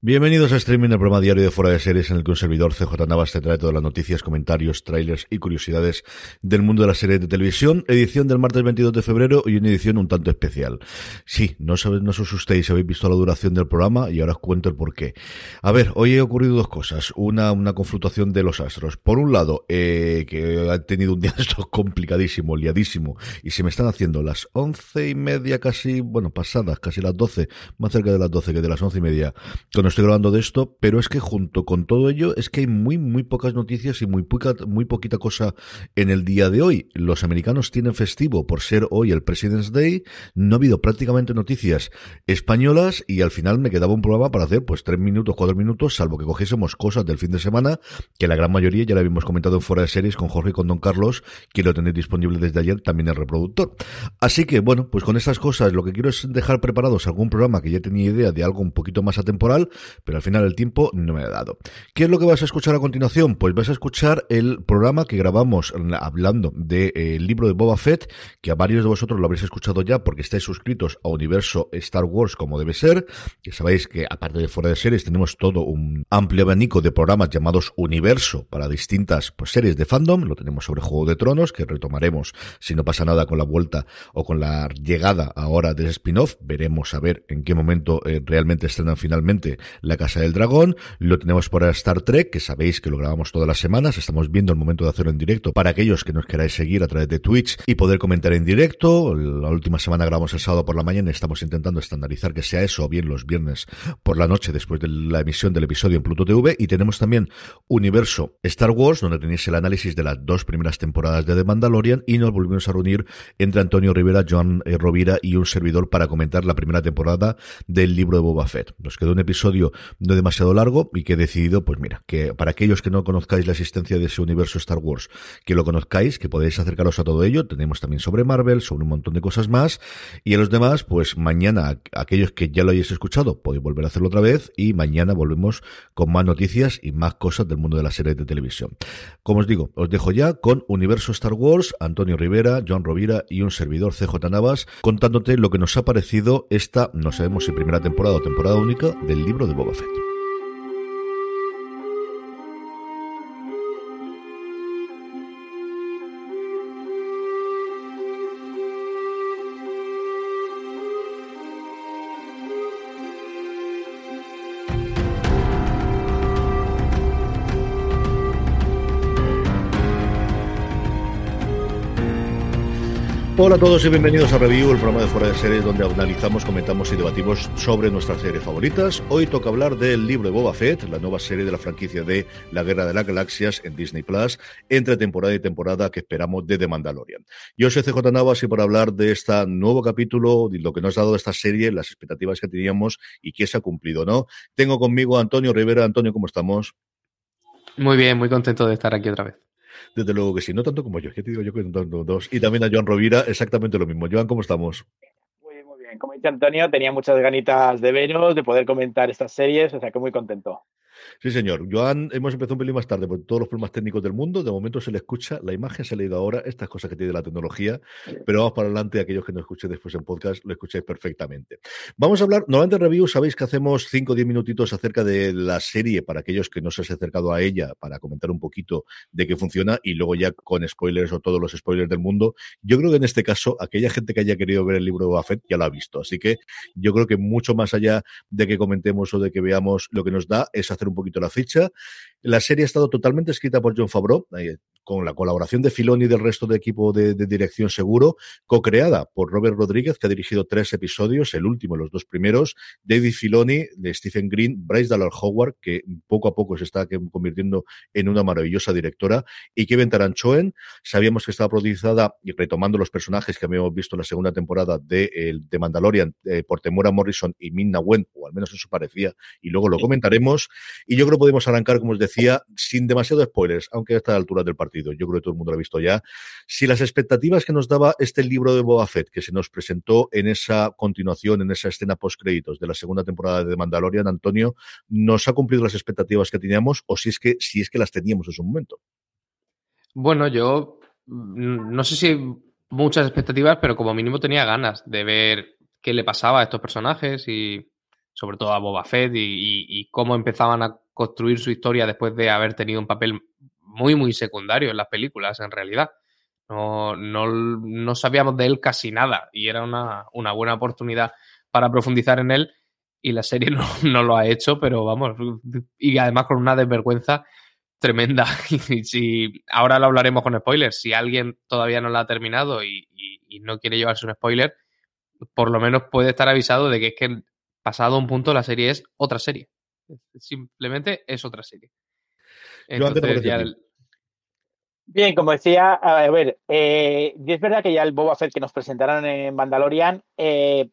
Bienvenidos a Streaming, el programa diario de Fuera de Series en el que un servidor CJ Navas te trae todas las noticias, comentarios, trailers y curiosidades del mundo de las series de televisión. Edición del martes 22 de febrero y una edición un tanto especial. Sí, no, sabéis, no os asustéis si habéis visto la duración del programa y ahora os cuento el porqué. A ver, hoy he ocurrido dos cosas. Una, una confrontación de los astros. Por un lado, eh, que ha tenido un día esto complicadísimo, liadísimo, y se me están haciendo las once y media casi, bueno, pasadas, casi las doce, más cerca de las doce que de las once y media, estoy grabando de esto, pero es que junto con todo ello es que hay muy, muy pocas noticias y muy, poca, muy poquita cosa en el día de hoy. Los americanos tienen festivo por ser hoy el President's Day, no ha habido prácticamente noticias españolas y al final me quedaba un programa para hacer pues tres minutos, cuatro minutos, salvo que cogiésemos cosas del fin de semana, que la gran mayoría ya la habíamos comentado en fuera de series con Jorge y con Don Carlos, que lo disponible desde ayer también el reproductor. Así que bueno, pues con estas cosas lo que quiero es dejar preparados algún programa que ya tenía idea de algo un poquito más atemporal, pero al final el tiempo no me ha dado. ¿Qué es lo que vas a escuchar a continuación? Pues vas a escuchar el programa que grabamos hablando del de, libro de Boba Fett, que a varios de vosotros lo habréis escuchado ya porque estáis suscritos a Universo Star Wars como debe ser, que sabéis que aparte de fuera de series tenemos todo un amplio abanico de programas llamados Universo para distintas pues, series de fandom, lo tenemos sobre Juego de Tronos, que retomaremos si no pasa nada con la vuelta o con la llegada ahora del spin-off, veremos a ver en qué momento eh, realmente estrenan finalmente la Casa del Dragón, lo tenemos por Star Trek, que sabéis que lo grabamos todas las semanas, estamos viendo el momento de hacerlo en directo para aquellos que nos queráis seguir a través de Twitch y poder comentar en directo. La última semana grabamos el sábado por la mañana, estamos intentando estandarizar que sea eso, o bien los viernes por la noche después de la emisión del episodio en Pluto TV, y tenemos también Universo Star Wars, donde tenéis el análisis de las dos primeras temporadas de The Mandalorian, y nos volvimos a reunir entre Antonio Rivera, Joan eh, Rovira y un servidor para comentar la primera temporada del libro de Boba Fett. Nos quedó un episodio no demasiado largo y que he decidido, pues mira, que para aquellos que no conozcáis la existencia de ese universo Star Wars, que lo conozcáis, que podéis acercaros a todo ello, tenemos también sobre Marvel, sobre un montón de cosas más, y a los demás, pues mañana, aquellos que ya lo hayáis escuchado, podéis volver a hacerlo otra vez, y mañana volvemos con más noticias y más cosas del mundo de la serie de televisión. Como os digo, os dejo ya con Universo Star Wars, Antonio Rivera, Joan Rovira y un servidor CJ Navas, contándote lo que nos ha parecido esta, no sabemos si primera temporada o temporada única, del libro de Boba Fett. Hola a todos y bienvenidos a Review, el programa de fuera de series donde analizamos, comentamos y debatimos sobre nuestras series favoritas. Hoy toca hablar del libro de Boba Fett, la nueva serie de la franquicia de La Guerra de las Galaxias en Disney Plus, entre temporada y temporada que esperamos de The Mandalorian. Yo soy CJ Navas y por hablar de este nuevo capítulo, de lo que nos ha dado esta serie, las expectativas que teníamos y qué se ha cumplido, ¿no? Tengo conmigo a Antonio Rivera. Antonio, ¿cómo estamos? Muy bien, muy contento de estar aquí otra vez. Desde luego que sí, no tanto como yo, ¿qué te digo yo que tanto dos? Y también a Joan Rovira, exactamente lo mismo. Joan, ¿cómo estamos? Muy bien, muy bien. Como dice Antonio, tenía muchas ganitas de veros, de poder comentar estas series, o sea que muy contento. Sí, señor. Joan, hemos empezado un pelín más tarde por todos los problemas técnicos del mundo. De momento se le escucha, la imagen se ha leído ahora, estas cosas que tiene la tecnología, pero vamos para adelante, aquellos que no escuchen después en podcast, lo escucháis perfectamente. Vamos a hablar, normalmente en review sabéis que hacemos 5 o 10 minutitos acerca de la serie para aquellos que no se han acercado a ella, para comentar un poquito de qué funciona y luego ya con spoilers o todos los spoilers del mundo. Yo creo que en este caso, aquella gente que haya querido ver el libro de Buffett ya lo ha visto. Así que yo creo que mucho más allá de que comentemos o de que veamos lo que nos da, es hacer un poquito la ficha. La serie ha estado totalmente escrita por John Favreau, eh, con la colaboración de Filoni y del resto del equipo de, dirección seguro, co-creada por Robert Rodríguez, que ha dirigido tres episodios, el último, los dos primeros, David Filoni, de Stephen Green, Bryce Dallas Howard, que poco a poco se está convirtiendo en una maravillosa directora, y Kevin Taranchoen, sabíamos que estaba producida, y retomando los personajes que habíamos visto en la segunda temporada de, de Mandalorian, eh, por Temora Morrison y Minna Wen, o al menos eso parecía, y luego lo comentaremos, y yo creo que podemos arrancar, como os decía, sin demasiado spoilers, aunque a esta altura del partido yo creo que todo el mundo lo ha visto ya. Si las expectativas que nos daba este libro de Boba Fett, que se nos presentó en esa continuación, en esa escena post-créditos de la segunda temporada de Mandalorian, Antonio, ¿nos ha cumplido las expectativas que teníamos o si es que, si es que las teníamos en su momento? Bueno, yo mm, no sé si muchas expectativas, pero como mínimo tenía ganas de ver qué le pasaba a estos personajes y sobre todo a Boba Fett y, cómo empezaban a construir su historia después de haber tenido un papel muy, muy secundario en las películas, en realidad. No, no, no sabíamos de él casi nada y era una, una, buena oportunidad para profundizar en él y la serie no, no, lo ha hecho, pero vamos, y además con una desvergüenza tremenda. Y si ahora lo hablaremos con spoilers, si alguien todavía no la ha terminado y, y, no quiere llevarse un spoiler, por lo menos puede estar avisado de que es que pasado un punto la serie es otra serie. Simplemente es otra serie. Bien, como decía, a ver, eh, es verdad que ya el Boba Fett que nos presentaron en Mandalorian, eh,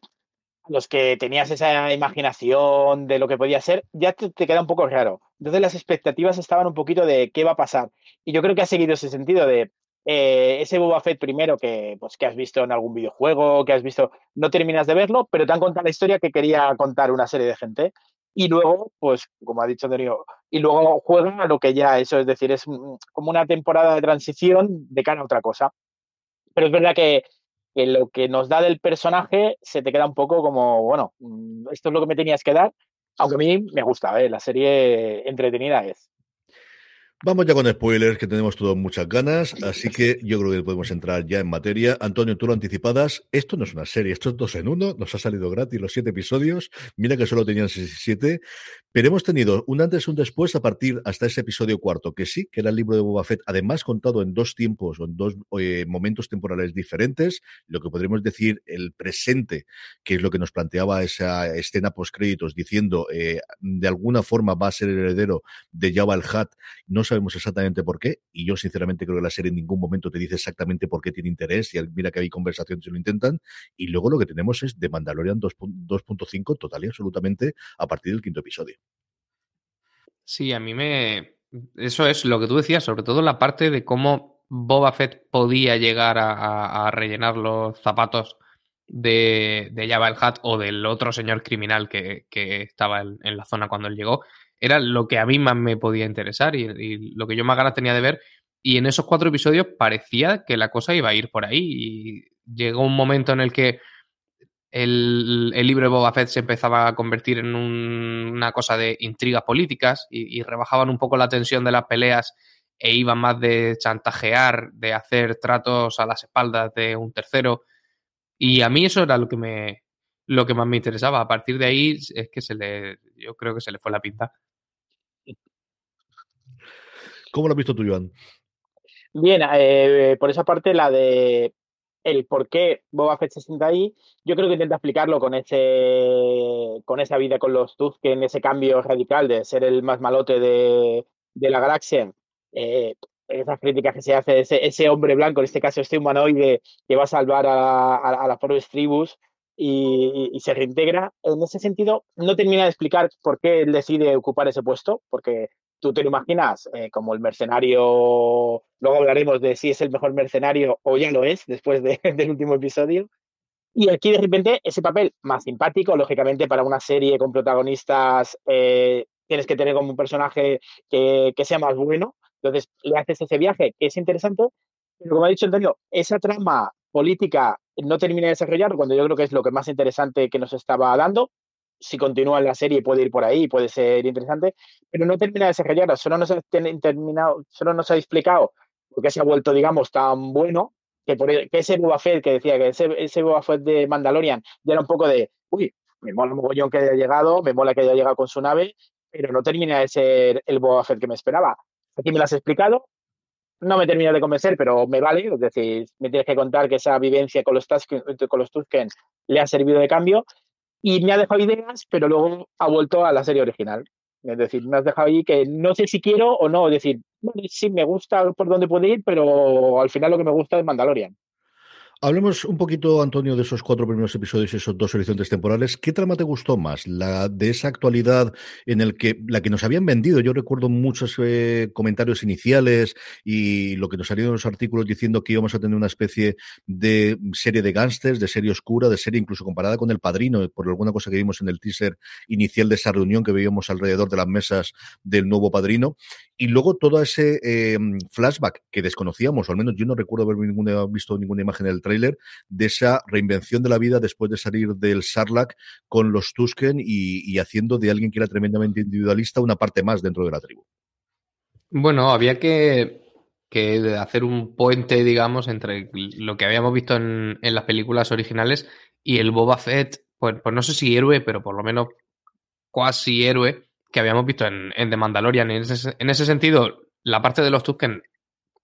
los que tenías esa imaginación de lo que podía ser, ya te, queda un poco raro. Entonces las expectativas estaban un poquito de qué va a pasar. Y yo creo que ha seguido ese sentido de eh, ese Boba Fett primero que, pues, que has visto en algún videojuego, que has visto, no terminas de verlo, pero te han contado la historia que quería contar una serie de gente y luego, pues, como ha dicho Antonio, y luego juegan a lo que ya eso, es decir, es como una temporada de transición de cara a otra cosa. Pero es verdad que, lo que nos da del personaje se te queda un poco como, bueno, mm, esto es lo que me tenías que dar, aunque a mí me gusta, ¿eh? la serie entretenida es. Vamos ya con spoilers, que tenemos todos muchas ganas, así que yo creo que podemos entrar ya en materia. Antonio, tú lo anticipadas, esto no es una serie, esto es dos en uno, nos ha salido gratis los siete episodios, mira que solo tenían siete, pero hemos tenido un antes y un después a partir hasta ese episodio cuarto, que sí, que era el libro de Boba Fett, además contado en dos tiempos o en dos eh, momentos temporales diferentes, lo que podríamos decir el presente, que es lo que nos planteaba esa escena post créditos, diciendo eh, de alguna forma va a ser el heredero de Jabba el Hutt, no sabemos exactamente por qué, y yo sinceramente creo que la serie en ningún momento te dice exactamente por qué tiene interés, y mira que hay conversaciones y lo intentan, y luego lo que tenemos es de Mandalorian 2.5 total y absolutamente a partir del quinto episodio. Sí, a mí me... Eso es lo que tú decías, sobre todo la parte de cómo Boba Fett podía llegar a, rellenar los zapatos de, de Jabba el Hutt o del otro señor criminal que, estaba en, la zona cuando él llegó era lo que a mí más me podía interesar y, lo que yo más ganas tenía de ver. Y en esos cuatro episodios parecía que la cosa iba a ir por ahí. Y llegó un momento en el que el, libro de Boba Fett se empezaba a convertir en una cosa de intrigas políticas y, rebajaban un poco la tensión de las peleas e iban más de chantajear, de hacer tratos a las espaldas de un tercero. Y a mí eso era lo que me, lo que más me interesaba. A partir de ahí es que se le, yo creo que se le fue la pinta. ¿Cómo lo has visto tú, Joan? Bien, eh, por esa parte, la de el por qué Boba Fett se sienta ahí, yo creo que intenta explicarlo con ese con esa vida con los en ese cambio radical de ser el más malote de, de la galaxia. Eh, esas críticas que se hace, ese, ese hombre blanco, en este caso este humanoide que va a salvar a, a, a las pobres tribus y, y, se reintegra. En ese sentido, no termina de explicar por qué él decide ocupar ese puesto, porque tú te lo imaginas eh, como el mercenario, luego hablaremos de si es el mejor mercenario o ya lo es después de, del último episodio. Y aquí de repente ese papel más simpático, lógicamente para una serie con protagonistas eh, tienes que tener como un personaje que, que, sea más bueno. Entonces le haces ese viaje que es interesante, pero como ha dicho Antonio, esa trama política no termina de desarrollar cuando yo creo que es lo que más interesante que nos estaba dando si continúa la serie puede ir por ahí, puede ser interesante, pero no termina de desarrollar, solo nos ha terminado, solo nos ha explicado porque se ha vuelto, digamos, tan bueno que, por, e, que ese Boba Fett que decía que ese, ese Boba Fett de Mandalorian ya era un poco de, uy, me mola un mogollón que haya llegado, me mola que haya llegado con su nave, pero no termina de ser el Boba Fett que me esperaba. Aquí me lo has explicado, no me termina de convencer, pero me vale, es decir, me tienes que contar que esa vivencia con los, Tusken, con los Tusken le ha servido de cambio y me ha dejado ideas, pero luego ha vuelto a la serie original. Es decir, me has dejado ahí que no sé si quiero o no. Es decir, bueno, sí me gusta por dónde puede ir, pero al final lo que me gusta es Mandalorian. Hablemos un poquito, Antonio, de esos cuatro primeros episodios y esos dos horizontes temporales. ¿Qué trama te gustó más? ¿La de esa actualidad en el que la que nos habían vendido? Yo recuerdo muchos eh, comentarios iniciales y lo que nos salieron en los artículos diciendo que íbamos a tener una especie de serie de gángsters, de serie oscura, de serie incluso comparada con El Padrino, por alguna cosa que vimos en el teaser inicial de esa reunión que veíamos alrededor de las mesas del nuevo Padrino. Y luego todo ese eh, flashback que desconocíamos, o al menos yo no recuerdo haber ninguna, visto ninguna imagen del tráiler, de esa reinvención de la vida después de salir del Sarlacc con los Tusken y, haciendo de alguien que era tremendamente individualista una parte más dentro de la tribu. Bueno, había que, hacer un puente, digamos, entre lo que habíamos visto en, las películas originales y el Boba Fett, pues, pues no sé si héroe, pero por lo menos cuasi héroe que habíamos visto en, en The Mandalorian. En ese, en ese, sentido, la parte de los Tusken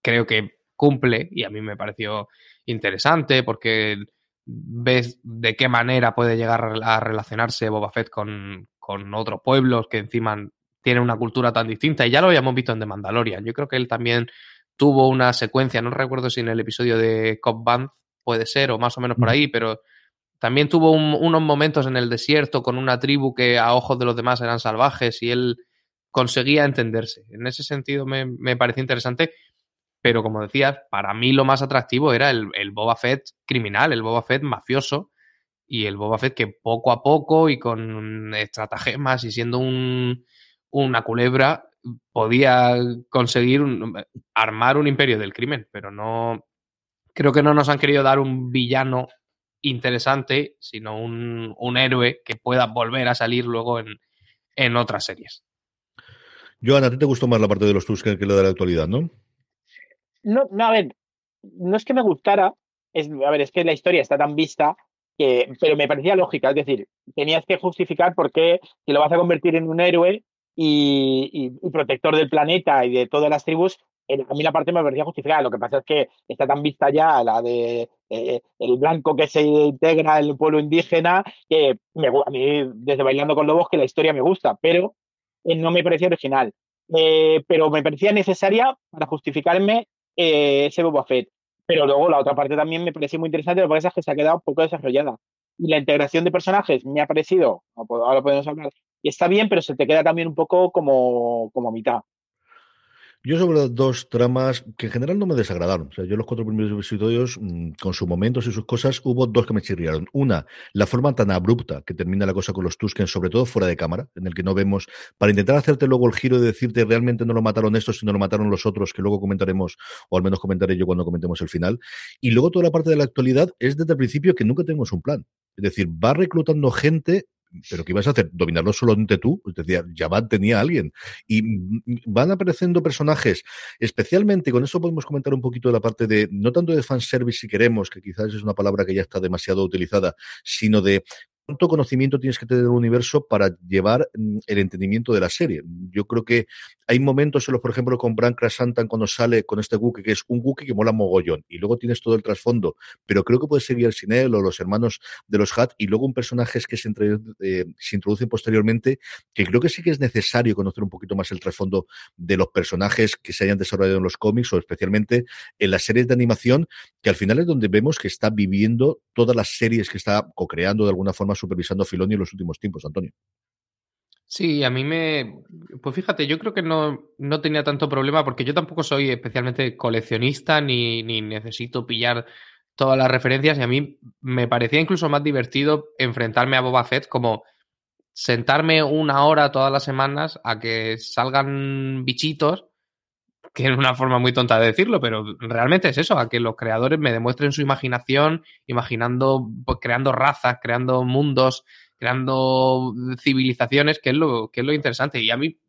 creo que cumple y a mí me pareció interesante porque ves de qué manera puede llegar a relacionarse Boba Fett con, con otros pueblos que encima tienen una cultura tan distinta y ya lo habíamos visto en The Mandalorian. Yo creo que él también tuvo una secuencia, no recuerdo si en el episodio de Cobb Band puede ser o más o menos por ahí, pero también tuvo un, unos momentos en el desierto con una tribu que a ojos de los demás eran salvajes y él conseguía entenderse. En ese sentido me, me pareció interesante, pero como decías, para mí lo más atractivo era el, el, Boba Fett criminal, el Boba Fett mafioso y el Boba Fett que poco a poco y con estratagemas y siendo un, una culebra podía conseguir armar un imperio del crimen, pero no creo que no nos han querido dar un villano interesante, sino un, héroe que pueda volver a salir luego en, otras series. Joana, ¿a ti te gustó más la parte de los Tusken que la de la actualidad, no? No, a ver, no es que me gustara, es, a ver, es que la historia está tan vista que, pero me parecía lógica, es decir, tenías que justificar por qué si lo vas a convertir en un héroe y, y, y protector del planeta y de todas las tribus, a mí la parte me parecía justificada. Lo que pasa es que está tan vista ya la de eh, el blanco que se integra en el pueblo indígena que me, a mí, desde Bailando con Lobos, que la historia me gusta, pero eh, no me parecía original. Eh, pero me parecía necesaria para justificarme eh, ese Boba Fett. Pero luego la otra parte también me parecía muy interesante, lo que pasa es que se ha quedado poco desarrollada. Y la integración de personajes me ha parecido, ahora podemos hablar, y está bien, pero se te queda también un poco como, como a mitad. Yo sobre dos tramas que en general no me desagradaron. O sea, yo los cuatro primeros episodios, mmm, con sus momentos y sus cosas, hubo dos que me chirriaron. Una, la forma tan abrupta que termina la cosa con los Tusken, sobre todo fuera de cámara, en el que no vemos, para intentar hacerte luego el giro de decirte realmente no lo mataron estos, sino lo mataron los otros, que luego comentaremos, o al menos comentaré yo cuando comentemos el final. Y luego toda la parte de la actualidad es desde el principio que nunca tenemos un plan. Es decir, va reclutando gente pero ¿qué ibas a hacer? ¿Dominarlo solamente tú? Es decir, Javad tenía a alguien. Y van apareciendo personajes, especialmente, con eso podemos comentar un poquito de la parte de, no tanto de fanservice si queremos, que quizás es una palabra que ya está demasiado utilizada, sino de cuánto conocimiento tienes que tener del universo para llevar mm, el entendimiento de la serie. Yo creo que hay momentos en por ejemplo, con Bran Krasantan cuando sale con este Wookiee, que es un Wookiee que mola mogollón, y luego tienes todo el trasfondo, pero creo que puede seguir sin él o los hermanos de los Hat, y luego un personaje que se, eh, se introducen posteriormente, que creo que sí que es necesario conocer un poquito más el trasfondo de los personajes que se hayan desarrollado en los cómics o especialmente en las series de animación, que al final es donde vemos que está viviendo todas las series que está co-creando de alguna forma supervisando Filoni en los últimos tiempos, Antonio. Sí, a mí me. Pues fíjate, yo creo que no, no tenía tanto problema porque yo tampoco soy especialmente coleccionista ni, ni necesito pillar todas las referencias y a mí me parecía incluso más divertido enfrentarme a Boba Fett como sentarme una hora todas las semanas a que salgan bichitos, que es una forma muy tonta de decirlo, pero realmente es eso, a que los creadores me demuestren su imaginación, imaginando, pues, creando razas, creando mundos, creando civilizaciones, que es lo, que es lo interesante. Y a mí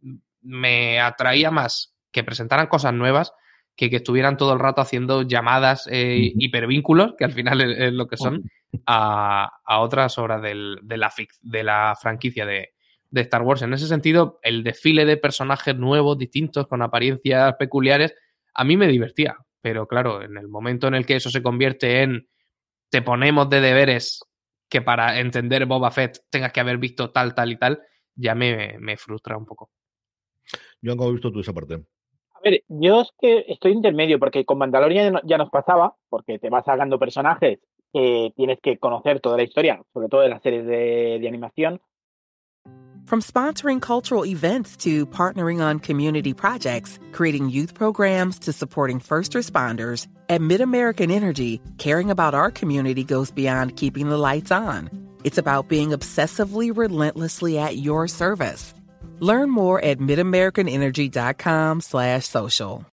me atraía más que presentaran cosas nuevas que que estuvieran todo el rato haciendo llamadas eh, hipervínculos, que al final es, lo que son, a, otras obras del, de, la, de la franquicia de, de Star Wars. En ese sentido, el desfile de personajes nuevos, distintos, con apariencias peculiares, a mí me divertía. Pero claro, en el momento en el que eso se convierte en te ponemos de deberes que para entender Boba Fett tengas que haber visto tal, tal y tal, ya me, me frustra un poco. Yo ¿cómo has visto tú esa parte? A ver, yo es que estoy intermedio, porque con Mandalorian ya nos pasaba, porque te vas sacando personajes que tienes que conocer toda la historia, sobre todo de las series de, de animación. From sponsoring cultural events to partnering on community projects, creating youth programs to supporting first responders, at MidAmerican Energy, caring about our community goes beyond keeping the lights on. It's about being obsessively relentlessly at your service. Learn more at midamericanenergy.com slash social.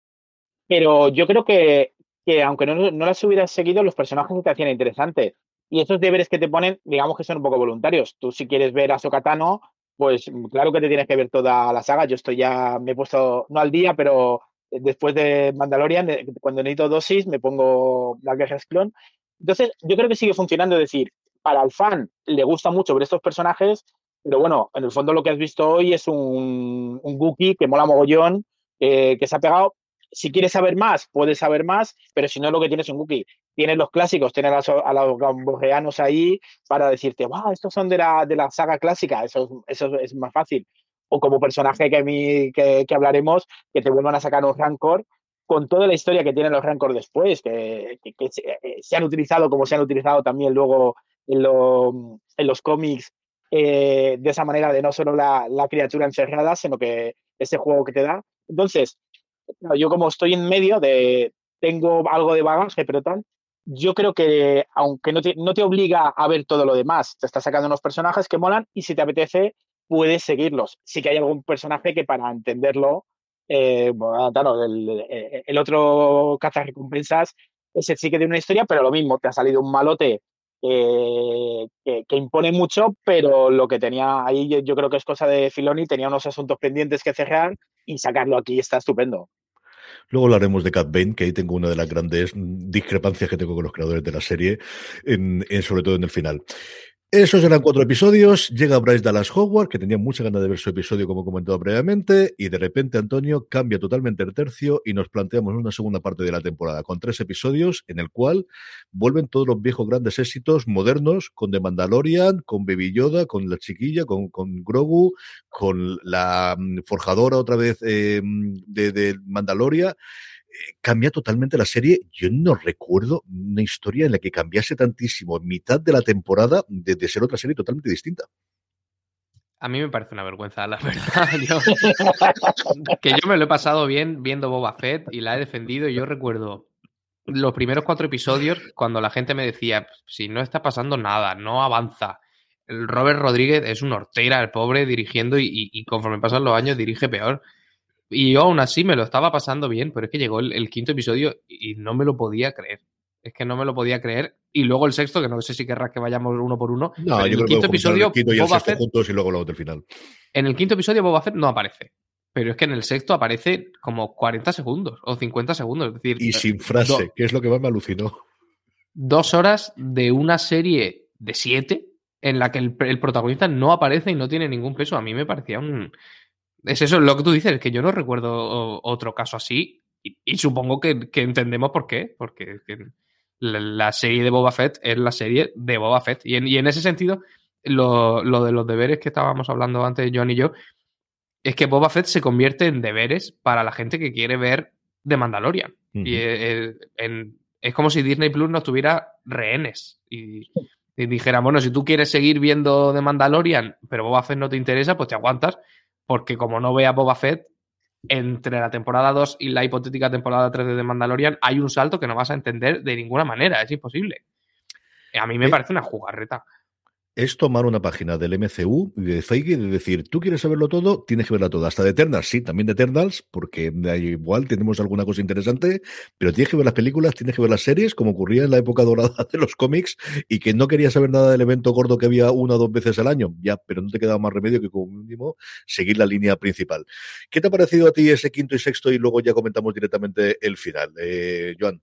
Pero yo creo que, que aunque no, no las hubieras seguido, los personajes te hacían interesantes. Y esos deberes que te ponen, digamos que son un poco voluntarios. Tú si quieres ver a Sokatano, pues claro que te tienes que ver toda la saga. Yo estoy ya, me he puesto, no al día, pero después de Mandalorian, cuando necesito dosis, me pongo Black Guerra Clone. Entonces, yo creo que sigue funcionando. Es decir, para el fan le gusta mucho ver estos personajes, pero bueno, en el fondo lo que has visto hoy es un, un Gookie que mola mogollón, eh, que se ha pegado si quieres saber más, puedes saber más, pero si no, lo que tienes es un Wookiee. Tienes los clásicos, tienes a, los gambogeanos ahí para decirte, wow, estos son de la, de la saga clásica, eso, eso es más fácil. O como personaje que, mí, que, que hablaremos, que te vuelvan a sacar un Rancor con toda la historia que tienen los Rancor después, que, que, eh, se, han utilizado como se han utilizado también luego en, lo, en los cómics, eh, de esa manera de no solo la, la criatura encerrada, sino que ese juego que te da. Entonces, yo como estoy en medio de, tengo algo de bagaje, pero tal, yo creo que aunque no te, no te obliga a ver todo lo demás, te está sacando unos personajes que molan y si te apetece, puedes seguirlos. Sí que hay algún personaje que para entenderlo, eh, bueno, claro, el, el, otro recompensas ese sí que tiene una historia, pero lo mismo, te ha salido un malote eh, que, que, impone mucho, pero lo que tenía ahí yo, creo que es cosa de Filoni, tenía unos asuntos pendientes que cerrar y sacarlo aquí está estupendo. Luego hablaremos de Cat Bane, que ahí tengo una de las grandes discrepancias que tengo con los creadores de la serie, en, en, sobre todo en el final. Esos eran cuatro episodios. Llega Bryce Dallas Howard, que tenía mucha ganas de ver su episodio, como he comentado previamente, y de repente Antonio cambia totalmente el tercio y nos planteamos una segunda parte de la temporada con tres episodios en el cual vuelven todos los viejos grandes éxitos modernos con The Mandalorian, con Baby Yoda, con la chiquilla, con, Grogu, con la mm, forjadora otra vez eh, de, de Mandaloria cambia totalmente la serie. Yo no recuerdo una historia en la que cambiase tantísimo en mitad de la temporada de, ser otra serie totalmente distinta. A mí me parece una vergüenza, la verdad. Que yo me lo he pasado bien viendo Boba Fett y la he defendido. Yo recuerdo los primeros cuatro episodios cuando la gente me decía, si no está pasando nada, no avanza. Robert Rodríguez es un hortera, el pobre, dirigiendo y conforme pasan los años dirige peor. Y yo aún así me lo estaba pasando bien, pero es que llegó el, el, quinto episodio y no me lo podía creer. Es que no me lo podía creer. Y luego el sexto, que no sé si querrás que vayamos uno por uno. No, yo el creo quinto que episodio, el quinto y el sexto juntos y luego lo final. En el quinto episodio Boba Fett no aparece. Pero es que en el sexto aparece como 40 segundos o 50 segundos. Es decir, Y sin frase, do- que es lo que más me alucinó. dos horas de una serie de siete en la que el, protagonista no aparece y no tiene ningún peso. A mí me parecía un... Es eso lo que tú dices, que yo no recuerdo otro caso así y, supongo que, entendemos por qué, porque la, serie de Boba Fett es la serie de Boba Fett y en, ese sentido lo, de los deberes que estábamos hablando antes John y yo es que Boba Fett se convierte en deberes para la gente que quiere ver de Mandalorian. Y es, como si Disney Plus no tuviera rehenes. Y, y dijera, bueno, si tú quieres seguir viendo de Mandalorian, pero Boba Fett no te interesa, pues te aguantas, porque como no veas Boba Fett, entre la temporada 2 y la hipotética temporada 3 de The Mandalorian hay un salto que no vas a entender de ninguna manera, es imposible. A mí me eh, parece una jugarreta es tomar una página del MCU y de Feige y decir, tú quieres saberlo todo, tienes que verla toda. Hasta de Eternals, sí, también de Eternals, porque igual tenemos alguna cosa interesante, pero tienes que ver las películas, tienes que ver las series, como ocurría en la época dorada de los cómics, y que no querías saber nada del evento gordo que había una o dos veces al año, ya, pero no te quedaba más remedio que como mínimo seguir la línea principal. ¿Qué te ha parecido a ti ese quinto y sexto? Y luego ya comentamos directamente el final. Eh, Joan.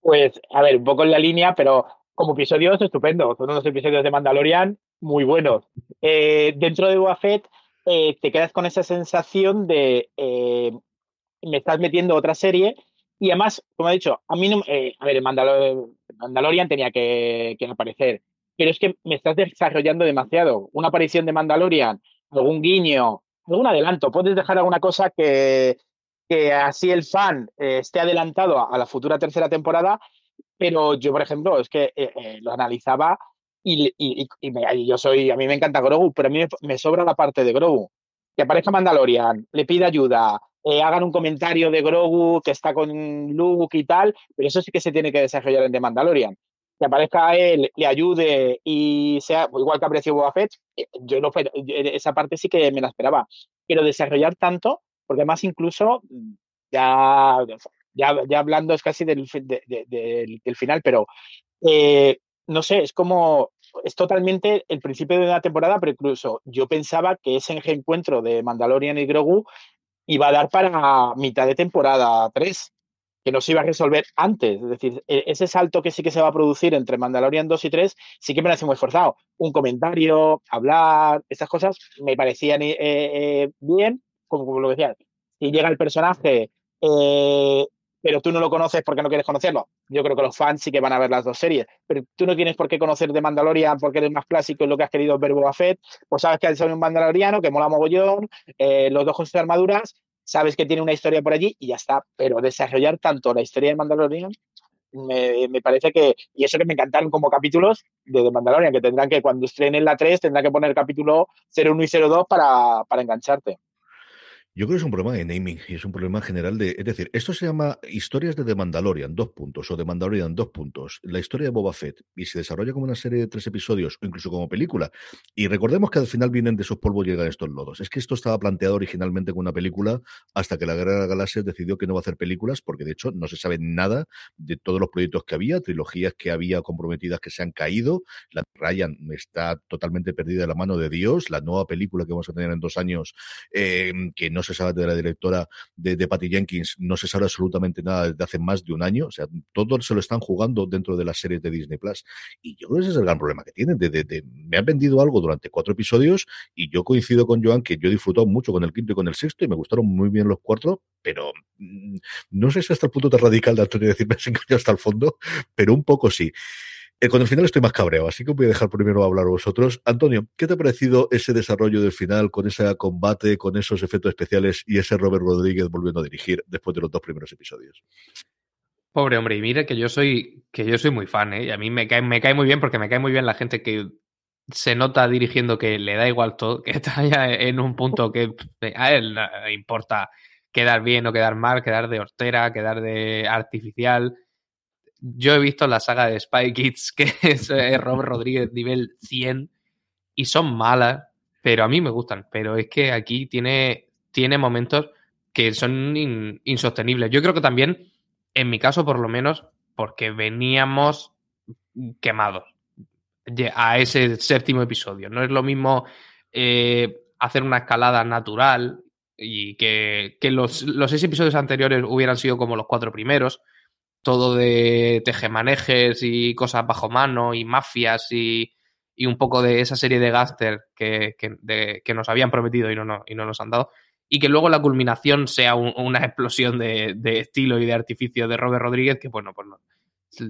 Pues, a ver, un poco en la línea, pero como episodios, estupendo. Son unos episodios de Mandalorian muy buenos. Eh, dentro de Boba eh, te quedas con esa sensación de eh, me estás metiendo otra serie y además, como he dicho, a mí no, a ver, Mandalorian tenía que, aparecer, pero es que me estás desarrollando demasiado. Una aparición de Mandalorian, algún guiño, algún adelanto, puedes dejar alguna cosa que, que así el fan esté adelantado a la futura tercera temporada pero yo, por ejemplo, es que eh, eh, lo analizaba y, y, y, yo soy, a mí me encanta Grogu, pero a mí me, sobra la parte de Grogu. Que aparezca Mandalorian, le pide ayuda, eh, hagan un comentario de Grogu que está con Luke y tal, pero eso sí que se tiene que desarrollar en The Mandalorian. Que aparezca él, le ayude y sea igual que aprecio Boba Fett, yo no, esa parte sí que me la esperaba. Pero desarrollar tanto, porque además incluso ya ya, ya hablando es casi del, del final, pero eh, no sé, es como, es totalmente el principio de una temporada, pero incluso yo pensaba que ese encuentro de Mandalorian y Grogu iba a dar para mitad de temporada 3, que no se iba a resolver antes. Es decir, e, ese salto que sí que se va a producir entre Mandalorian 2 y 3 sí que me parece muy forzado. Un comentario, hablar, estas cosas me parecían eh, eh, bien, como, como, lo decía. Si llega el personaje pero tú no lo conoces porque no quieres conocerlo. Yo creo que los fans sí que van a ver las dos series, pero tú no tienes por qué conocer de Mandalorian porque eres más clásico en lo que has querido ver Boba Fett, pues sabes que hay un mandaloriano que mola mogollón, eh, los dos con sus armaduras, sabes que tiene una historia por allí y ya está, pero desarrollar tanto la historia de Mandalorian me, parece que, y eso que me encantaron como capítulos de The Mandalorian, que tendrán que cuando estrenen la 3 tendrán que poner capítulo 01 y 02 para, para engancharte. Yo creo que es un problema de naming y es un problema general de. Es decir, esto se llama Historias de The Mandalorian, dos puntos, o The Mandalorian, dos puntos. La historia de Boba Fett y se desarrolla como una serie de tres episodios o incluso como película. Y recordemos que al final vienen de esos polvos y llegan estos lodos. Es que esto estaba planteado originalmente como una película hasta que la Guerra de las Galaxias decidió que no va a hacer películas porque de hecho no se sabe nada de todos los proyectos que había, trilogías que había comprometidas que se han caído. La Ryan está totalmente perdida de la mano de Dios. La nueva película que vamos a tener en dos años, eh, que no se sabe de la directora de, Patty Jenkins, no se sabe absolutamente nada desde hace más de un año. O sea, todo se lo están jugando dentro de las series de Disney Plus. Y yo creo que ese es el gran problema que tienen. De, me han vendido algo durante cuatro episodios y yo coincido con Joan que yo he mucho con el quinto y con el sexto y me gustaron muy bien los cuatro, pero mm, no sé si hasta el punto tan radical de Antonio decir me hasta el fondo, pero un poco sí. Eh, con el final estoy más cabreado, así que voy a dejar primero hablar a vosotros. Antonio, ¿qué te ha parecido ese desarrollo del final, con ese combate, con esos efectos especiales y ese Robert Rodríguez volviendo a dirigir después de los dos primeros episodios? Pobre hombre, y mire que yo soy, que yo soy muy fan, ¿eh? Y a mí me cae, me cae muy bien porque me cae muy bien la gente que se nota dirigiendo que le da igual todo, que está ya en un punto que a él le importa quedar bien o quedar mal, quedar de hortera, quedar de artificial yo he visto la saga de Spy Kids, que es Robert Rodríguez nivel 100, y son malas, pero a mí me gustan. Pero es que aquí tiene, tiene momentos que son insostenibles. Yo creo que también, en mi caso por lo menos, porque veníamos quemados a ese séptimo episodio. No es lo mismo eh, hacer una escalada natural y que, los, los seis episodios anteriores hubieran sido como los cuatro primeros todo de tejemanejes y cosas bajo mano y mafias y, y un poco de esa serie de Gaster que, que, nos habían prometido y no, y no nos han dado. Y que luego la culminación sea una explosión de, de, estilo y de artificio de Robert Rodríguez, que bueno, pues no.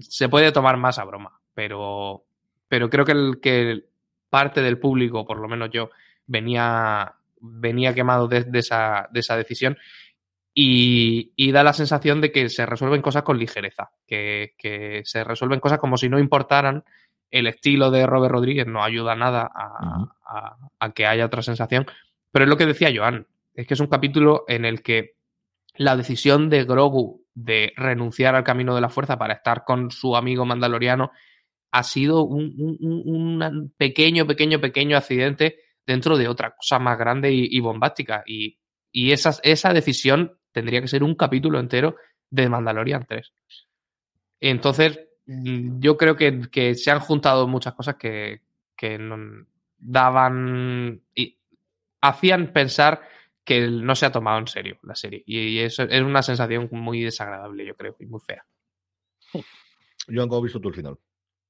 Se puede tomar más a broma, pero, pero creo que, el, que parte del público, por lo menos yo, venía, venía quemado de, esa, de esa decisión. Y, y, da la sensación de que se resuelven cosas con ligereza, que, que, se resuelven cosas como si no importaran el estilo de Robert Rodríguez no ayuda nada a, que haya otra sensación. Pero es lo que decía Joan, es que es un capítulo en el que la decisión de Grogu de renunciar al camino de la fuerza para estar con su amigo mandaloriano ha sido un, pequeño, pequeño, pequeño accidente dentro de otra cosa más grande y, bombástica. Y, esa, esa decisión tendría que ser un capítulo entero de Mandalorian 3. Entonces, Mm, yo creo que, se han juntado muchas cosas que, daban y hacían pensar que no se ha tomado en serio la serie. Y eso es una sensación muy desagradable, yo creo, y muy fea. Joan, ¿cómo has visto tú el final?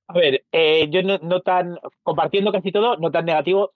A ver, eh, yo no, tan, compartiendo casi todo, no tan negativo,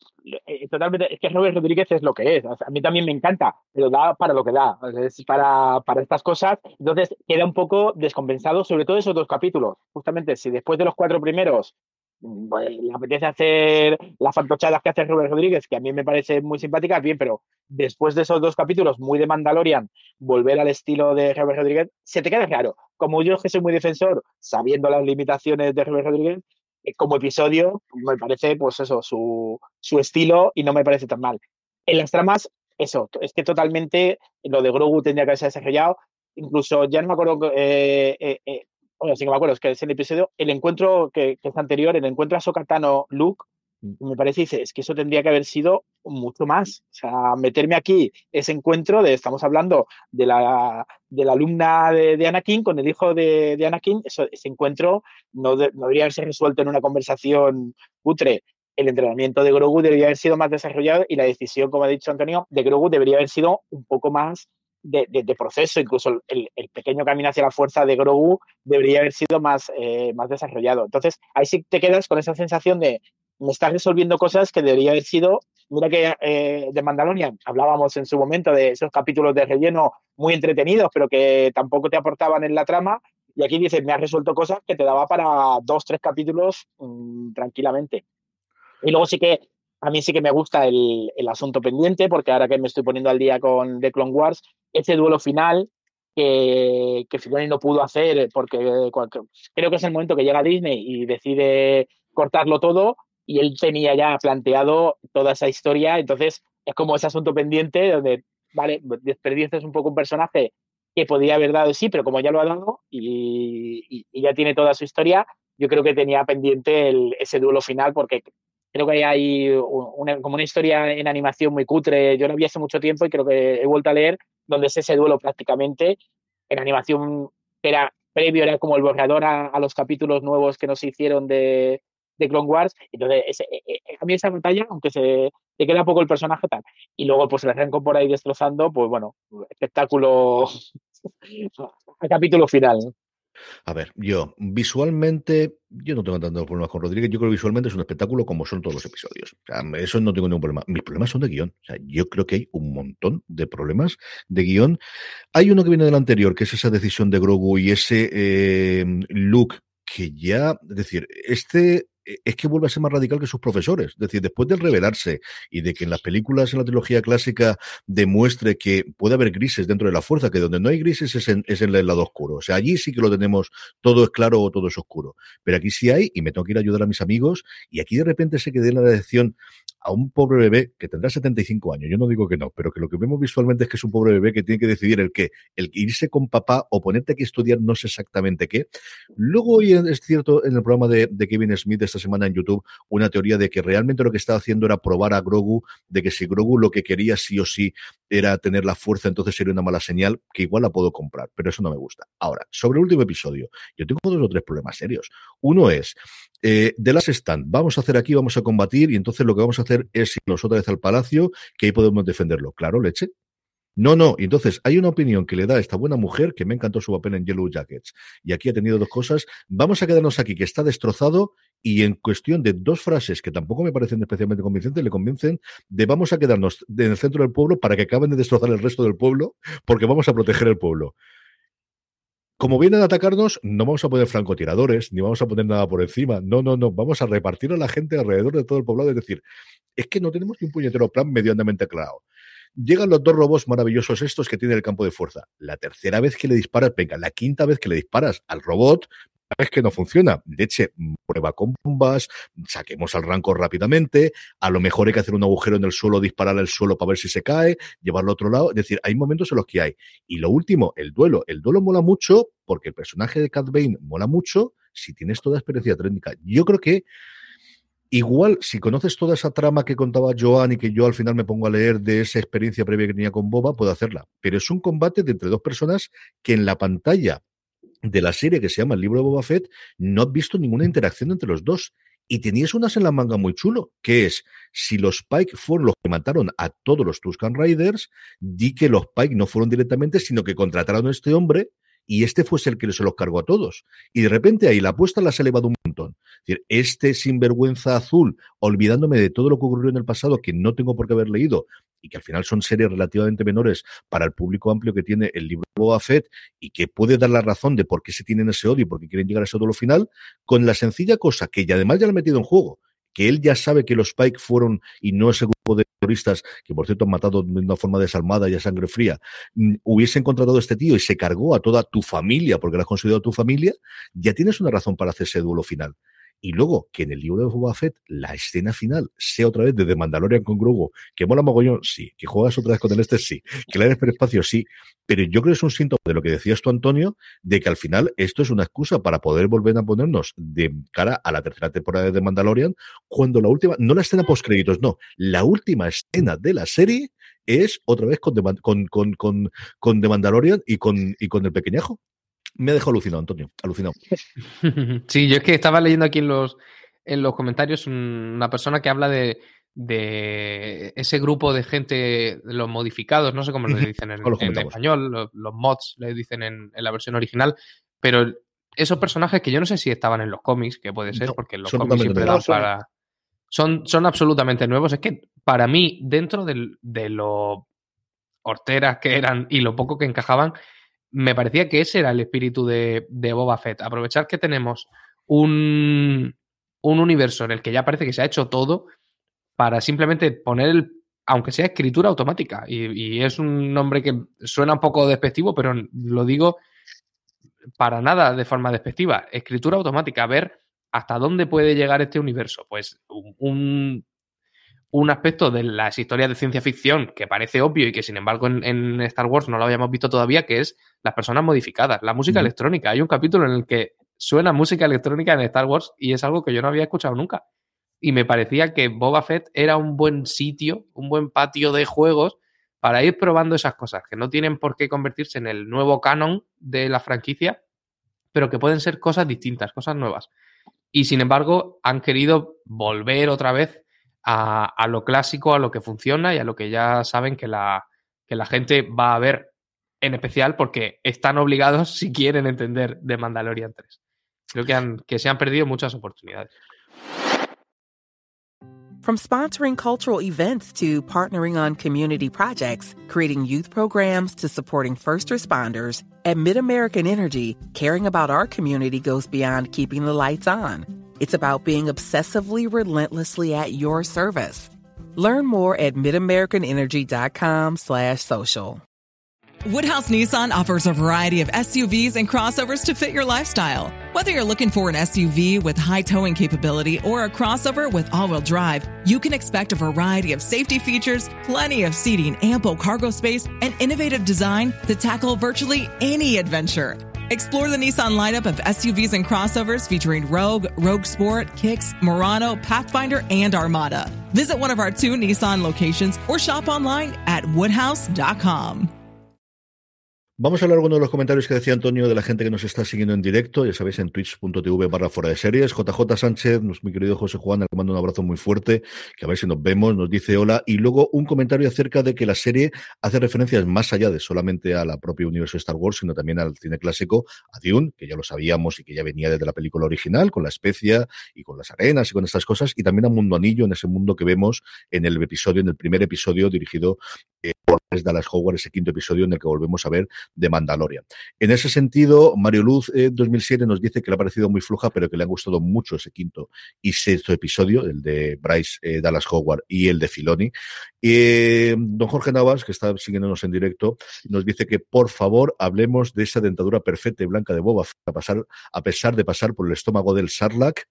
eh, totalmente, es que Robert Rodríguez es lo que es, a mí también me encanta, pero da para lo que da, es para, para estas cosas, entonces queda un poco descompensado, sobre todo esos dos capítulos, justamente si después de los cuatro primeros pues, apetece hacer las fantochadas que hace Robert Rodríguez, que a mí me parece muy simpática, bien, pero después de esos dos capítulos muy de Mandalorian, volver al estilo de Robert Rodríguez, se te queda claro. Como yo que soy muy defensor, sabiendo las limitaciones de Robert Rodríguez, eh, como episodio me parece, pues eso, su, su estilo y no me parece tan mal. En las tramas, eso, es que totalmente lo de Grogu tendría que haberse desarrollado. Incluso ya no me acuerdo eh, eh bueno, sí que me acuerdo, es que es el episodio, el encuentro que, es anterior, el encuentro a Sokatano Luke, mm. me parece, dice, es que eso tendría que haber sido mucho más. O sea, meterme aquí ese encuentro de, estamos hablando de la, de la alumna de, Anakin con el hijo de, Anakin, eso, ese encuentro no, debería haberse resuelto en una conversación putre. El entrenamiento de Grogu debería haber sido más desarrollado y la decisión, como ha dicho Antonio, de Grogu debería haber sido un poco más de, proceso, incluso el, pequeño camino hacia la fuerza de Grogu debería haber sido más, eh, más desarrollado. Entonces, ahí sí te quedas con esa sensación de me estás resolviendo cosas que debería haber sido. Mira que eh, de Mandalorian hablábamos en su momento de esos capítulos de relleno muy entretenidos, pero que tampoco te aportaban en la trama. Y aquí dices, me has resuelto cosas que te daba para dos, tres capítulos mm, tranquilamente. Y luego sí que a mí sí que me gusta el, asunto pendiente, porque ahora que me estoy poniendo al día con The Clone Wars, ese duelo final que, que no pudo hacer, porque creo que es el momento que llega Disney y decide cortarlo todo, y él tenía ya planteado toda esa historia, entonces es como ese asunto pendiente donde, vale, desperdicias un poco un personaje que podía haber dado sí, pero como ya lo ha dado y, ya tiene toda su historia, yo creo que tenía pendiente ese duelo final porque creo que hay una, como una historia en animación muy cutre. Yo la vi hace mucho tiempo y creo que he vuelto a leer donde es ese duelo prácticamente en animación era previo, era como el borrador a, los capítulos nuevos que nos hicieron de, de Clone Wars. Entonces, e, e, a mí esa batalla, aunque se te queda poco el personaje tal, y luego pues se arrancó por ahí destrozando, pues bueno, espectáculo a capítulo final. A ver, yo visualmente, yo no tengo tantos problemas con Rodríguez. Yo creo que visualmente es un espectáculo como son todos los episodios. O sea, eso no tengo ningún problema. Mis problemas son de guion. O sea, yo creo que hay un montón de problemas de guion. Hay uno que viene del anterior, que es esa decisión de Grogu y ese eh, look que ya, es decir, este es que vuelve a ser más radical que sus profesores. Es decir, después de revelarse y de que en las películas, en la trilogía clásica, demuestre que puede haber grises dentro de la fuerza, que donde no hay grises es en, es en el lado oscuro. O sea, allí sí que lo tenemos, todo es claro o todo es oscuro. Pero aquí sí hay, y me tengo que ir a ayudar a mis amigos, y aquí de repente se quede la decisión a un pobre bebé que tendrá 75 años. Yo no digo que no, pero que lo que vemos visualmente es que es un pobre bebé que tiene que decidir el qué, el irse con papá o ponerte aquí a estudiar no sé exactamente qué. Luego hoy es cierto en el programa de, de Kevin Smith esta semana en YouTube una teoría de que realmente lo que estaba haciendo era probar a Grogu, de que si Grogu lo que quería sí o sí era tener la fuerza, entonces sería una mala señal, que igual la puedo comprar, pero eso no me gusta. Ahora, sobre el último episodio, yo tengo dos o tres problemas serios. Uno es, eh, de las stand, vamos a hacer aquí, vamos a combatir, y entonces lo que vamos a hacer es irnos otra vez al palacio, que ahí podemos defenderlo. Claro, leche. No, no. Entonces hay una opinión que le da esta buena mujer que me encantó su papel en Yellow Jackets. Y aquí ha tenido dos cosas. Vamos a quedarnos aquí, que está destrozado y en cuestión de dos frases que tampoco me parecen especialmente convincentes, le convencen de vamos a quedarnos en el centro del pueblo para que acaben de destrozar el resto del pueblo, porque vamos a proteger el pueblo como vienen a atacarnos, no vamos a poner francotiradores, ni vamos a poner nada por encima. No, no, no. Vamos a repartir a la gente alrededor de todo el poblado. Es decir, es que no tenemos ni un puñetero plan medianamente claro. Llegan los dos robots maravillosos estos que tiene el campo de fuerza. La tercera vez que le disparas, venga, la quinta vez que le disparas al robot, es que no funciona. Leche, prueba con bombas, saquemos al ranco rápidamente, a lo mejor hay que hacer un agujero en el suelo, disparar al suelo para ver si se cae, llevarlo a otro lado. Es decir, hay momentos en los que hay. Y lo último, el duelo. El duelo mola mucho porque el personaje de Cat Bane mola mucho si tienes toda experiencia técnica. Yo creo que Igual, si conoces toda esa trama que contaba Joan y que yo al final me pongo a leer de esa experiencia previa que tenía con Boba, puedo hacerla. Pero es un combate de entre dos personas que en la pantalla de la serie que se llama El libro de Boba Fett, no has visto ninguna interacción entre los dos. Y tenías unas en la manga muy chulo, que es, si los Pike fueron los que mataron a todos los Tuscan Riders, di que los Pike no fueron directamente, sino que contrataron a este hombre y este fuese el que se los cargó a todos. Y de repente ahí la apuesta la ha elevado un montón. Es decir, este sinvergüenza azul, olvidándome de todo lo que ocurrió en el pasado, que no tengo por qué haber leído, y que al final son series relativamente menores para el público amplio que tiene el libro de Fett y que puede dar la razón de por qué se tienen ese odio y por qué quieren llegar a ese duelo final, con la sencilla cosa que ya además ya lo ha metido en juego, que él ya sabe que los Pike fueron y no ese grupo de terroristas que por cierto han matado de una forma desalmada y a sangre fría, mm, hubiesen contratado a este tío y se cargó a toda tu familia porque lo has considerado tu familia, ya tienes una razón para hacer ese duelo final. Y luego, que en el libro de Boba Fett, la escena final sea otra vez de The Mandalorian con Grogu, que mola mogollón, sí. Que juegas otra vez con el este, sí. Que le des espacio, sí. Pero yo creo que es un síntoma de lo que decías tú, Antonio, de que al final esto es una excusa para poder volver a ponernos de cara a la tercera temporada de The Mandalorian, cuando la última, no la escena post créditos, no, la última escena de la serie es otra vez con, con, con, con, con The Mandalorian y con, y con el pequeñajo me ha dejado alucinado, Antonio, alucinado. Sí, yo es que estaba leyendo aquí en los, en los comentarios una persona que habla de, ese grupo de gente, los modificados, no sé cómo le dicen en, español, los, mods le dicen en, la versión original, pero esos personajes que yo no sé si estaban en los cómics, que puede ser, porque en los cómics siempre dan para... Son, son absolutamente nuevos. Es que para mí, dentro de, de lo horteras que eran y lo poco que encajaban, me parecía que ese era el espíritu de, Boba Fett. Aprovechar que tenemos un, universo en el que ya parece que se ha hecho todo para simplemente poner el, aunque sea escritura automática. Y, es un nombre que suena un poco despectivo, pero lo digo para nada de forma despectiva. Escritura automática, ver hasta dónde puede llegar este universo. Pues un, un aspecto de las historias de ciencia ficción que parece obvio y que sin embargo en, Star Wars no lo habíamos visto todavía, que es las personas modificadas, la música electrónica. Hay un capítulo en el que suena música electrónica en Star Wars y es algo que yo no había escuchado nunca. Y me parecía que Boba Fett era un buen sitio, un buen patio de juegos para ir probando esas cosas, que no tienen por qué convertirse en el nuevo canon de la franquicia, pero que pueden ser cosas distintas, cosas nuevas. Y sin embargo, han querido volver otra vez a, lo clásico, a lo que funciona y a lo que ya saben que la, que la gente va a ver, en especial porque están obligados si quieren entender de Mandalorian 3. Creo que, han, que se han perdido muchas oportunidades. From sponsoring cultural events to partnering on community projects, creating youth programs to supporting first responders, at MidAmerican Energy, caring about our community goes beyond keeping the lights on. It's about being obsessively relentlessly at your service. Learn more at midamericanenergy.com slash social. Woodhouse Nissan offers a variety of SUVs and crossovers to fit your lifestyle. Whether you're looking for an SUV with high towing capability or a crossover with all-wheel drive, you can expect a variety of safety features, plenty of seating, ample cargo space, and innovative design to tackle virtually any adventure. Explore the Nissan lineup of SUVs and crossovers featuring Rogue, Rogue Sport, Kicks, Murano, Pathfinder, and Armada. Visit one of our two Nissan locations or shop online at woodhouse.com. Vamos a hablar uno de los comentarios que decía Antonio de la gente que nos está siguiendo en directo, ya sabéis, en twitch.tv barra fuera de series. JJ Sánchez, mi querido José Juan, le mando un abrazo muy fuerte, que a ver si nos vemos, nos dice hola. Y luego un comentario acerca de que la serie hace referencias más allá de solamente a la propia universo de Star Wars, sino también al cine clásico, a Dune, que ya lo sabíamos y que ya venía desde la película original, con la especia y con las arenas y con estas cosas, y también a Mundo Anillo, en ese mundo que vemos en el episodio, en el primer episodio dirigido eh, Dallas Howard, ese quinto episodio en el que volvemos a ver de Mandalorian. En ese sentido, Mario Luz eh, 2007 nos dice que le ha parecido muy fluja, pero que le ha gustado mucho ese quinto y sexto episodio, el de Bryce eh, Dallas Howard y el de Filoni. Y don Jorge Navas, que está siguiéndonos en directo, nos dice que por favor hablemos de esa dentadura perfecta y blanca de Boba a, a pesar de pasar por el estómago del Sarlacc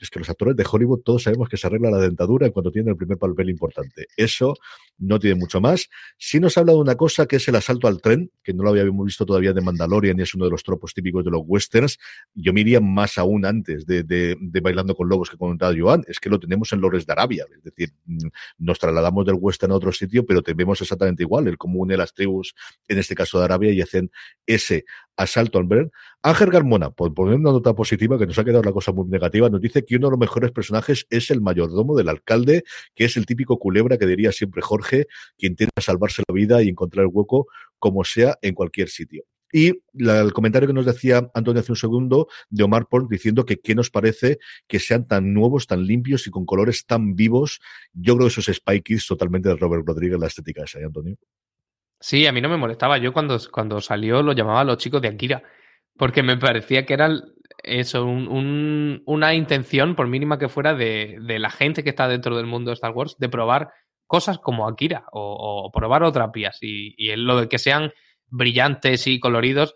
es que los actores de Hollywood todos sabemos que se arregla la dentadura cuando tienen el primer papel importante. Eso no tiene mucho más. Sí nos habla de una cosa que es el asalto al tren, que no lo habíamos visto todavía de Mandalorian y es uno de los tropos típicos de los westerns. Yo me iría más aún antes de, de, de Bailando con Lobos que comentaba Joan, es que lo tenemos en Lores de Arabia. Es decir, mm, nos trasladamos del western a otro sitio, pero tenemos exactamente igual, el cómo une las tribus, en este caso de Arabia, y hacen ese asalto al tren. Ángel Garmona, por poner una nota positiva, que nos ha quedado la cosa muy negativa, nos dice que uno de los mejores personajes es el mayordomo del alcalde, que es el típico culebra que diría siempre Jorge, que intenta salvarse la vida y encontrar el hueco como sea en cualquier sitio. Y el comentario que nos decía Antonio hace un segundo de Omar Pons diciendo que qué nos parece que sean tan nuevos, tan limpios y con colores tan vivos. Yo creo que eso es Spike totalmente de Robert Rodríguez, la estética esa, ¿eh, Antonio? Sí, a mí no me molestaba. Yo cuando, cuando salió lo llamaba a los chicos de Akira, porque me parecía que era eso, un, un, una intención, por mínima que fuera, de, de, la gente que está dentro del mundo de Star Wars, de probar cosas como Akira o, o probar otras vías. Y, y, lo de que sean brillantes y coloridos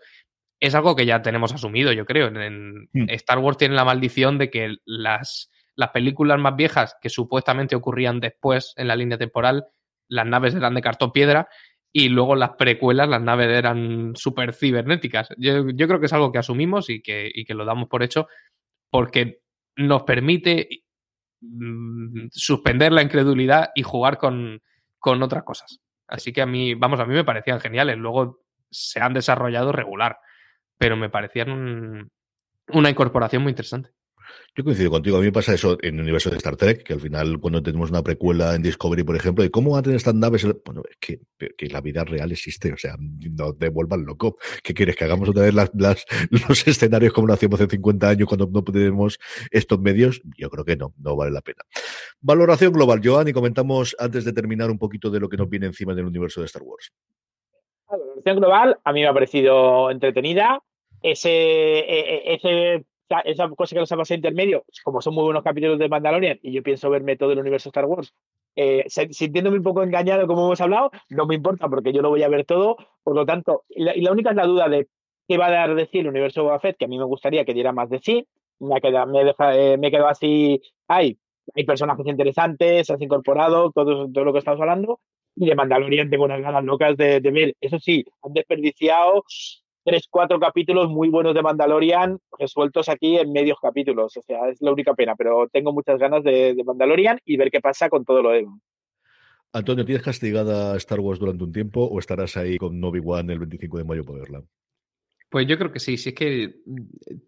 es algo que ya tenemos asumido, yo creo. En, mm. Star Wars tiene la maldición de que las, las películas más viejas que supuestamente ocurrían después en la línea temporal, las naves eran de cartón piedra y luego las precuelas, las naves eran súper cibernéticas. Yo, yo, creo que es algo que asumimos y que, y que lo damos por hecho porque nos permite mmm, suspender la incredulidad y jugar con, con, otras cosas. Así que a mí, vamos, a mí me parecían geniales. Luego se han desarrollado regular, pero me parecían un, una incorporación muy interesante. Yo coincido contigo. A mí me pasa eso en el universo de Star Trek, que al final, cuando tenemos una precuela en Discovery, por ejemplo, de cómo van a tener estas naves, bueno, es que, que la vida real existe, o sea, no te loco. ¿Qué quieres? ¿Que hagamos otra vez los escenarios como lo hacíamos hace 50 años cuando no tenemos estos medios? Yo creo que no, no vale la pena. Valoración global, Joan, y comentamos antes de terminar un poquito de lo que nos viene encima en el universo de Star Wars. Valoración global a mí me ha parecido entretenida. Ese, ese esa cosa que nos ha pasado intermedio, como son muy buenos capítulos de Mandalorian y yo pienso verme todo el universo Star Wars, eh, sintiéndome un poco engañado como hemos hablado, no me importa porque yo lo voy a ver todo, por lo tanto, y la, y la única es la duda de qué va a dar de sí el universo Boba Fett, que a mí me gustaría que diera más de sí, me, queda, me, deja, eh, me quedo así, hay, hay personajes interesantes, has incorporado, todo, todo lo que estamos hablando, y de Mandalorian tengo unas ganas locas de, de ver, eso sí, han desperdiciado tres, cuatro capítulos muy buenos de Mandalorian resueltos aquí en medios capítulos. O sea, es la única pena, pero tengo muchas ganas de, de Mandalorian y ver qué pasa con todo lo demás. Antonio, ¿tienes castigada Star Wars durante un tiempo o estarás ahí con Novi One el 25 de mayo para verla? Pues yo creo que sí, si es que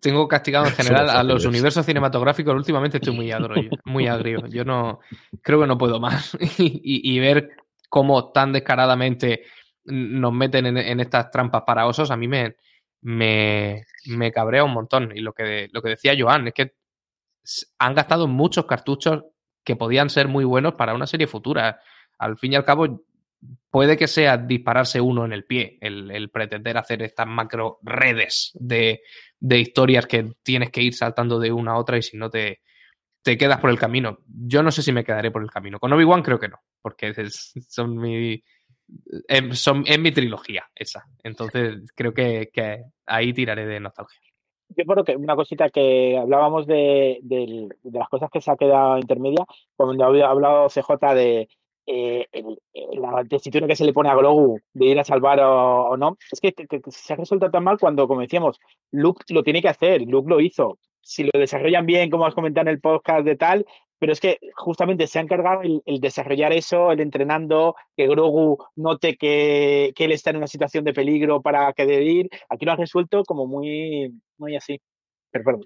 tengo castigado en general a los universos cinematográficos, últimamente estoy muy agrio, muy agrio. Yo no creo que no puedo más. y, y, ver cómo tan descaradamente nos meten en, estas trampas para osos, a mí me, me, me cabrea un montón. Y lo que, lo que decía Joan es que han gastado muchos cartuchos que podían ser muy buenos para una serie futura. Al fin y al cabo, puede que sea dispararse uno en el pie, el, el pretender hacer estas macro redes de, de, historias que tienes que ir saltando de una a otra y si no te, te quedas por el camino. Yo no sé si me quedaré por el camino. Con Obi-Wan creo que no, porque es, son mi, es, son, es mi trilogía esa. Entonces creo que, que, ahí tiraré de nostalgia. Yo creo que una cosita que hablábamos de, de, las cosas que se ha quedado intermedia, cuando había hablado CJ de eh, la tesitura que se le pone a Grogu de ir a salvar o, no, es que, que, que, se ha resuelto tan mal cuando, como decíamos, Luke lo tiene que hacer, Luke lo hizo. Si lo desarrollan bien, como has comentado en el podcast de tal, pero es que justamente se ha encargado el, desarrollar eso, el entrenando, que Grogu note que, que, él está en una situación de peligro para que debe ir. Aquí lo ha resuelto como muy, muy así. Pero perdón.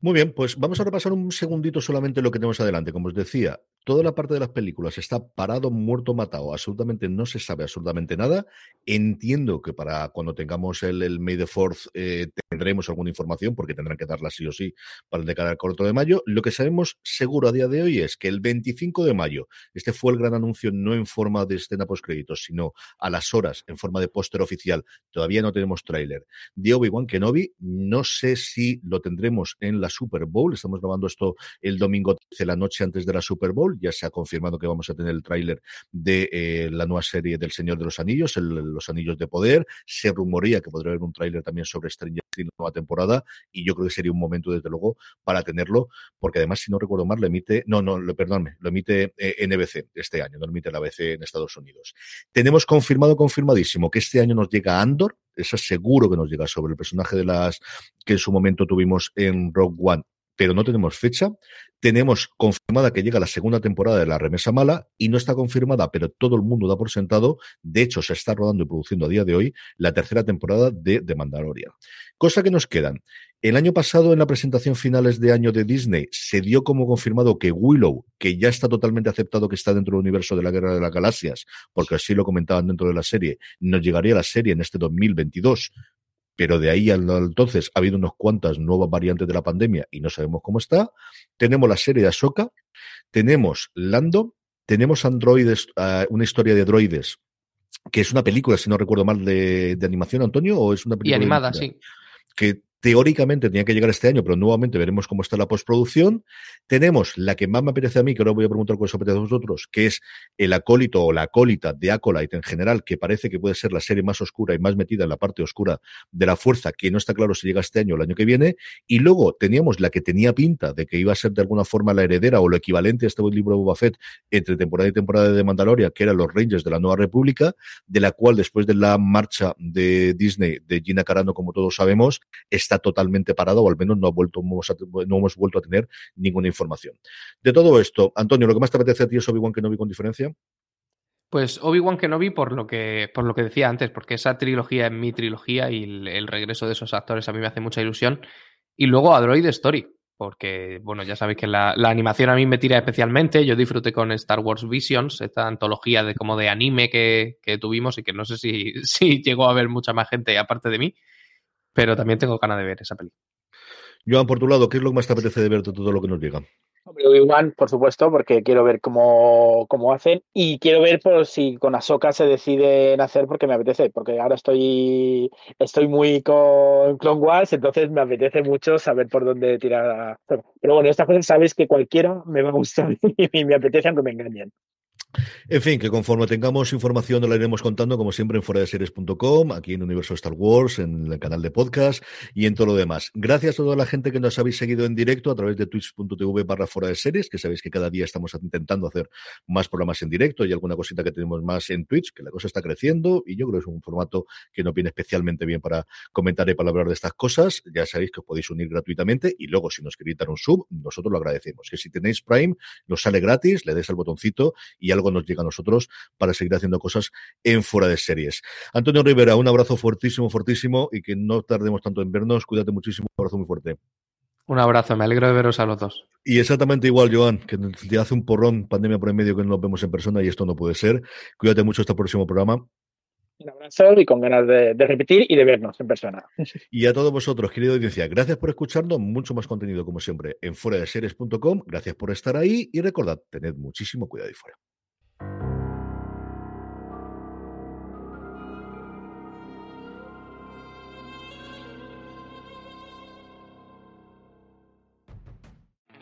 Muy bien, pues vamos a repasar un segundito solamente lo que tenemos adelante. Como os decía, toda la parte de las películas está parado, muerto, matado. Absolutamente no se sabe absolutamente nada. Entiendo que para cuando tengamos el, May the Fourth eh, tendremos alguna información, porque tendrán que darla sí o sí para el de cada corto de mayo. Lo que sabemos seguro a día de hoy es que el 25 de mayo, este fue el gran anuncio no en forma de escena post créditos, sino a las horas, en forma de póster oficial. Todavía no tenemos tráiler. De Obi-Wan Kenobi, no sé si lo tendremos en la Super Bowl. Estamos grabando esto el domingo 13, la noche antes de la Super Bowl. Ya se ha confirmado que vamos a tener el tráiler de eh, la nueva serie del Señor de los Anillos, Los Anillos de Poder. Se rumorea que podría haber un tráiler también sobre Stranger Things nueva temporada y yo creo que sería un momento, desde luego, para tenerlo, porque además, si no recuerdo mal, lo emite, no, no, lo emite eh, NBC este año, no lo emite la ABC en Estados Unidos. Tenemos confirmado, confirmadísimo, que este año nos llega Andor, eso seguro que nos llega sobre el personaje de las que en su momento tuvimos en Rogue One, pero no tenemos fecha. Tenemos confirmada que llega la segunda temporada de La Remesa Mala y no está confirmada, pero todo el mundo da por sentado. De hecho, se está rodando y produciendo a día de hoy la tercera temporada de The Mandalorian. Cosa que nos quedan. El año pasado, en la presentación finales de año de Disney, se dio como confirmado que Willow, que ya está totalmente aceptado que está dentro del universo de la Guerra de las Galaxias, porque así lo comentaban dentro de la serie, nos llegaría la serie en este 2022 pero de ahí al entonces ha habido unas cuantas nuevas variantes de la pandemia y no sabemos cómo está. Tenemos la serie de Ahsoka, tenemos Lando, tenemos androides, uh, una historia de droides, que es una película, si no recuerdo mal, de, de animación, Antonio, o es una película. Y animada, sí. Que teóricamente tenía que llegar este año, pero nuevamente veremos cómo está la postproducción. Tenemos la que más me apetece a mí, que ahora voy a preguntar cuál os apetece a vosotros, que es el acólito o la acólita de Acolyte en general, que parece que puede ser la serie más oscura y más metida en la parte oscura de la fuerza, que no está claro si llega este año o el año que viene. Y luego teníamos la que tenía pinta de que iba a ser de alguna forma la heredera o lo equivalente a este libro de Boba Fett entre temporada y temporada de Mandalorian, que eran los Rangers de la Nueva República, de la cual después de la marcha de Disney de Gina Carano, como todos sabemos, está totalmente parado o al menos no, ha vuelto, no hemos vuelto a tener ninguna información. De todo esto, Antonio, ¿lo que más te apetece a ti es Obi-Wan Kenobi con diferencia? Pues Obi-Wan Kenobi por lo que por lo que decía antes, porque esa trilogía es mi trilogía y el, regreso de esos actores a mí me hace mucha ilusión. Y luego Android Story, porque bueno, ya sabéis que la, la, animación a mí me tira especialmente. Yo disfruté con Star Wars Visions, esta antología de como de anime que, que tuvimos y que no sé si, si llegó a ver mucha más gente aparte de mí pero también tengo ganas de ver esa peli. Joan, por tu lado, ¿qué es lo que más te apetece de ver de todo lo que nos llega? Obi-Wan, por supuesto, porque quiero ver cómo, cómo, hacen y quiero ver por si con Ahsoka se deciden hacer porque me apetece, porque ahora estoy, estoy muy con Clone Wars, entonces me apetece mucho saber por dónde tirar. Pero bueno, esta cosa sabéis que cualquiera me va a gustar y me apetece aunque me engañen. En fin, que conforme tengamos información lo iremos contando, como siempre, en fuera de series.com, aquí en Universo Star Wars, en el canal de podcast y en todo lo demás. Gracias a toda la gente que nos habéis seguido en directo a través de twitch.tv barra fuera de series, que sabéis que cada día estamos intentando hacer más programas en directo y alguna cosita que tenemos más en Twitch, que la cosa está creciendo y yo creo que es un formato que nos viene especialmente bien para comentar y para hablar de estas cosas. Ya sabéis que os podéis unir gratuitamente y luego si nos queréis dar un sub, nosotros lo agradecemos. Que si tenéis Prime, nos sale gratis, le des al botoncito y algo nos llega a nosotros para seguir haciendo cosas en fuera de series. Antonio Rivera, un abrazo fuertísimo, fuertísimo y que no tardemos tanto en vernos. Cuídate muchísimo, un abrazo muy fuerte. Un abrazo, me alegro de veros a los dos. Y exactamente igual, Joan, que te hace un porrón, pandemia por en medio, que no nos vemos en persona y esto no puede ser. Cuídate mucho hasta el próximo programa. Un abrazo y con ganas de, de, repetir y de vernos en persona. Y a todos vosotros, querida audiencia, gracias por escucharnos. Mucho más contenido, como siempre, en fuera de series.com. Gracias por estar ahí y recordad, tened muchísimo cuidado y fuera.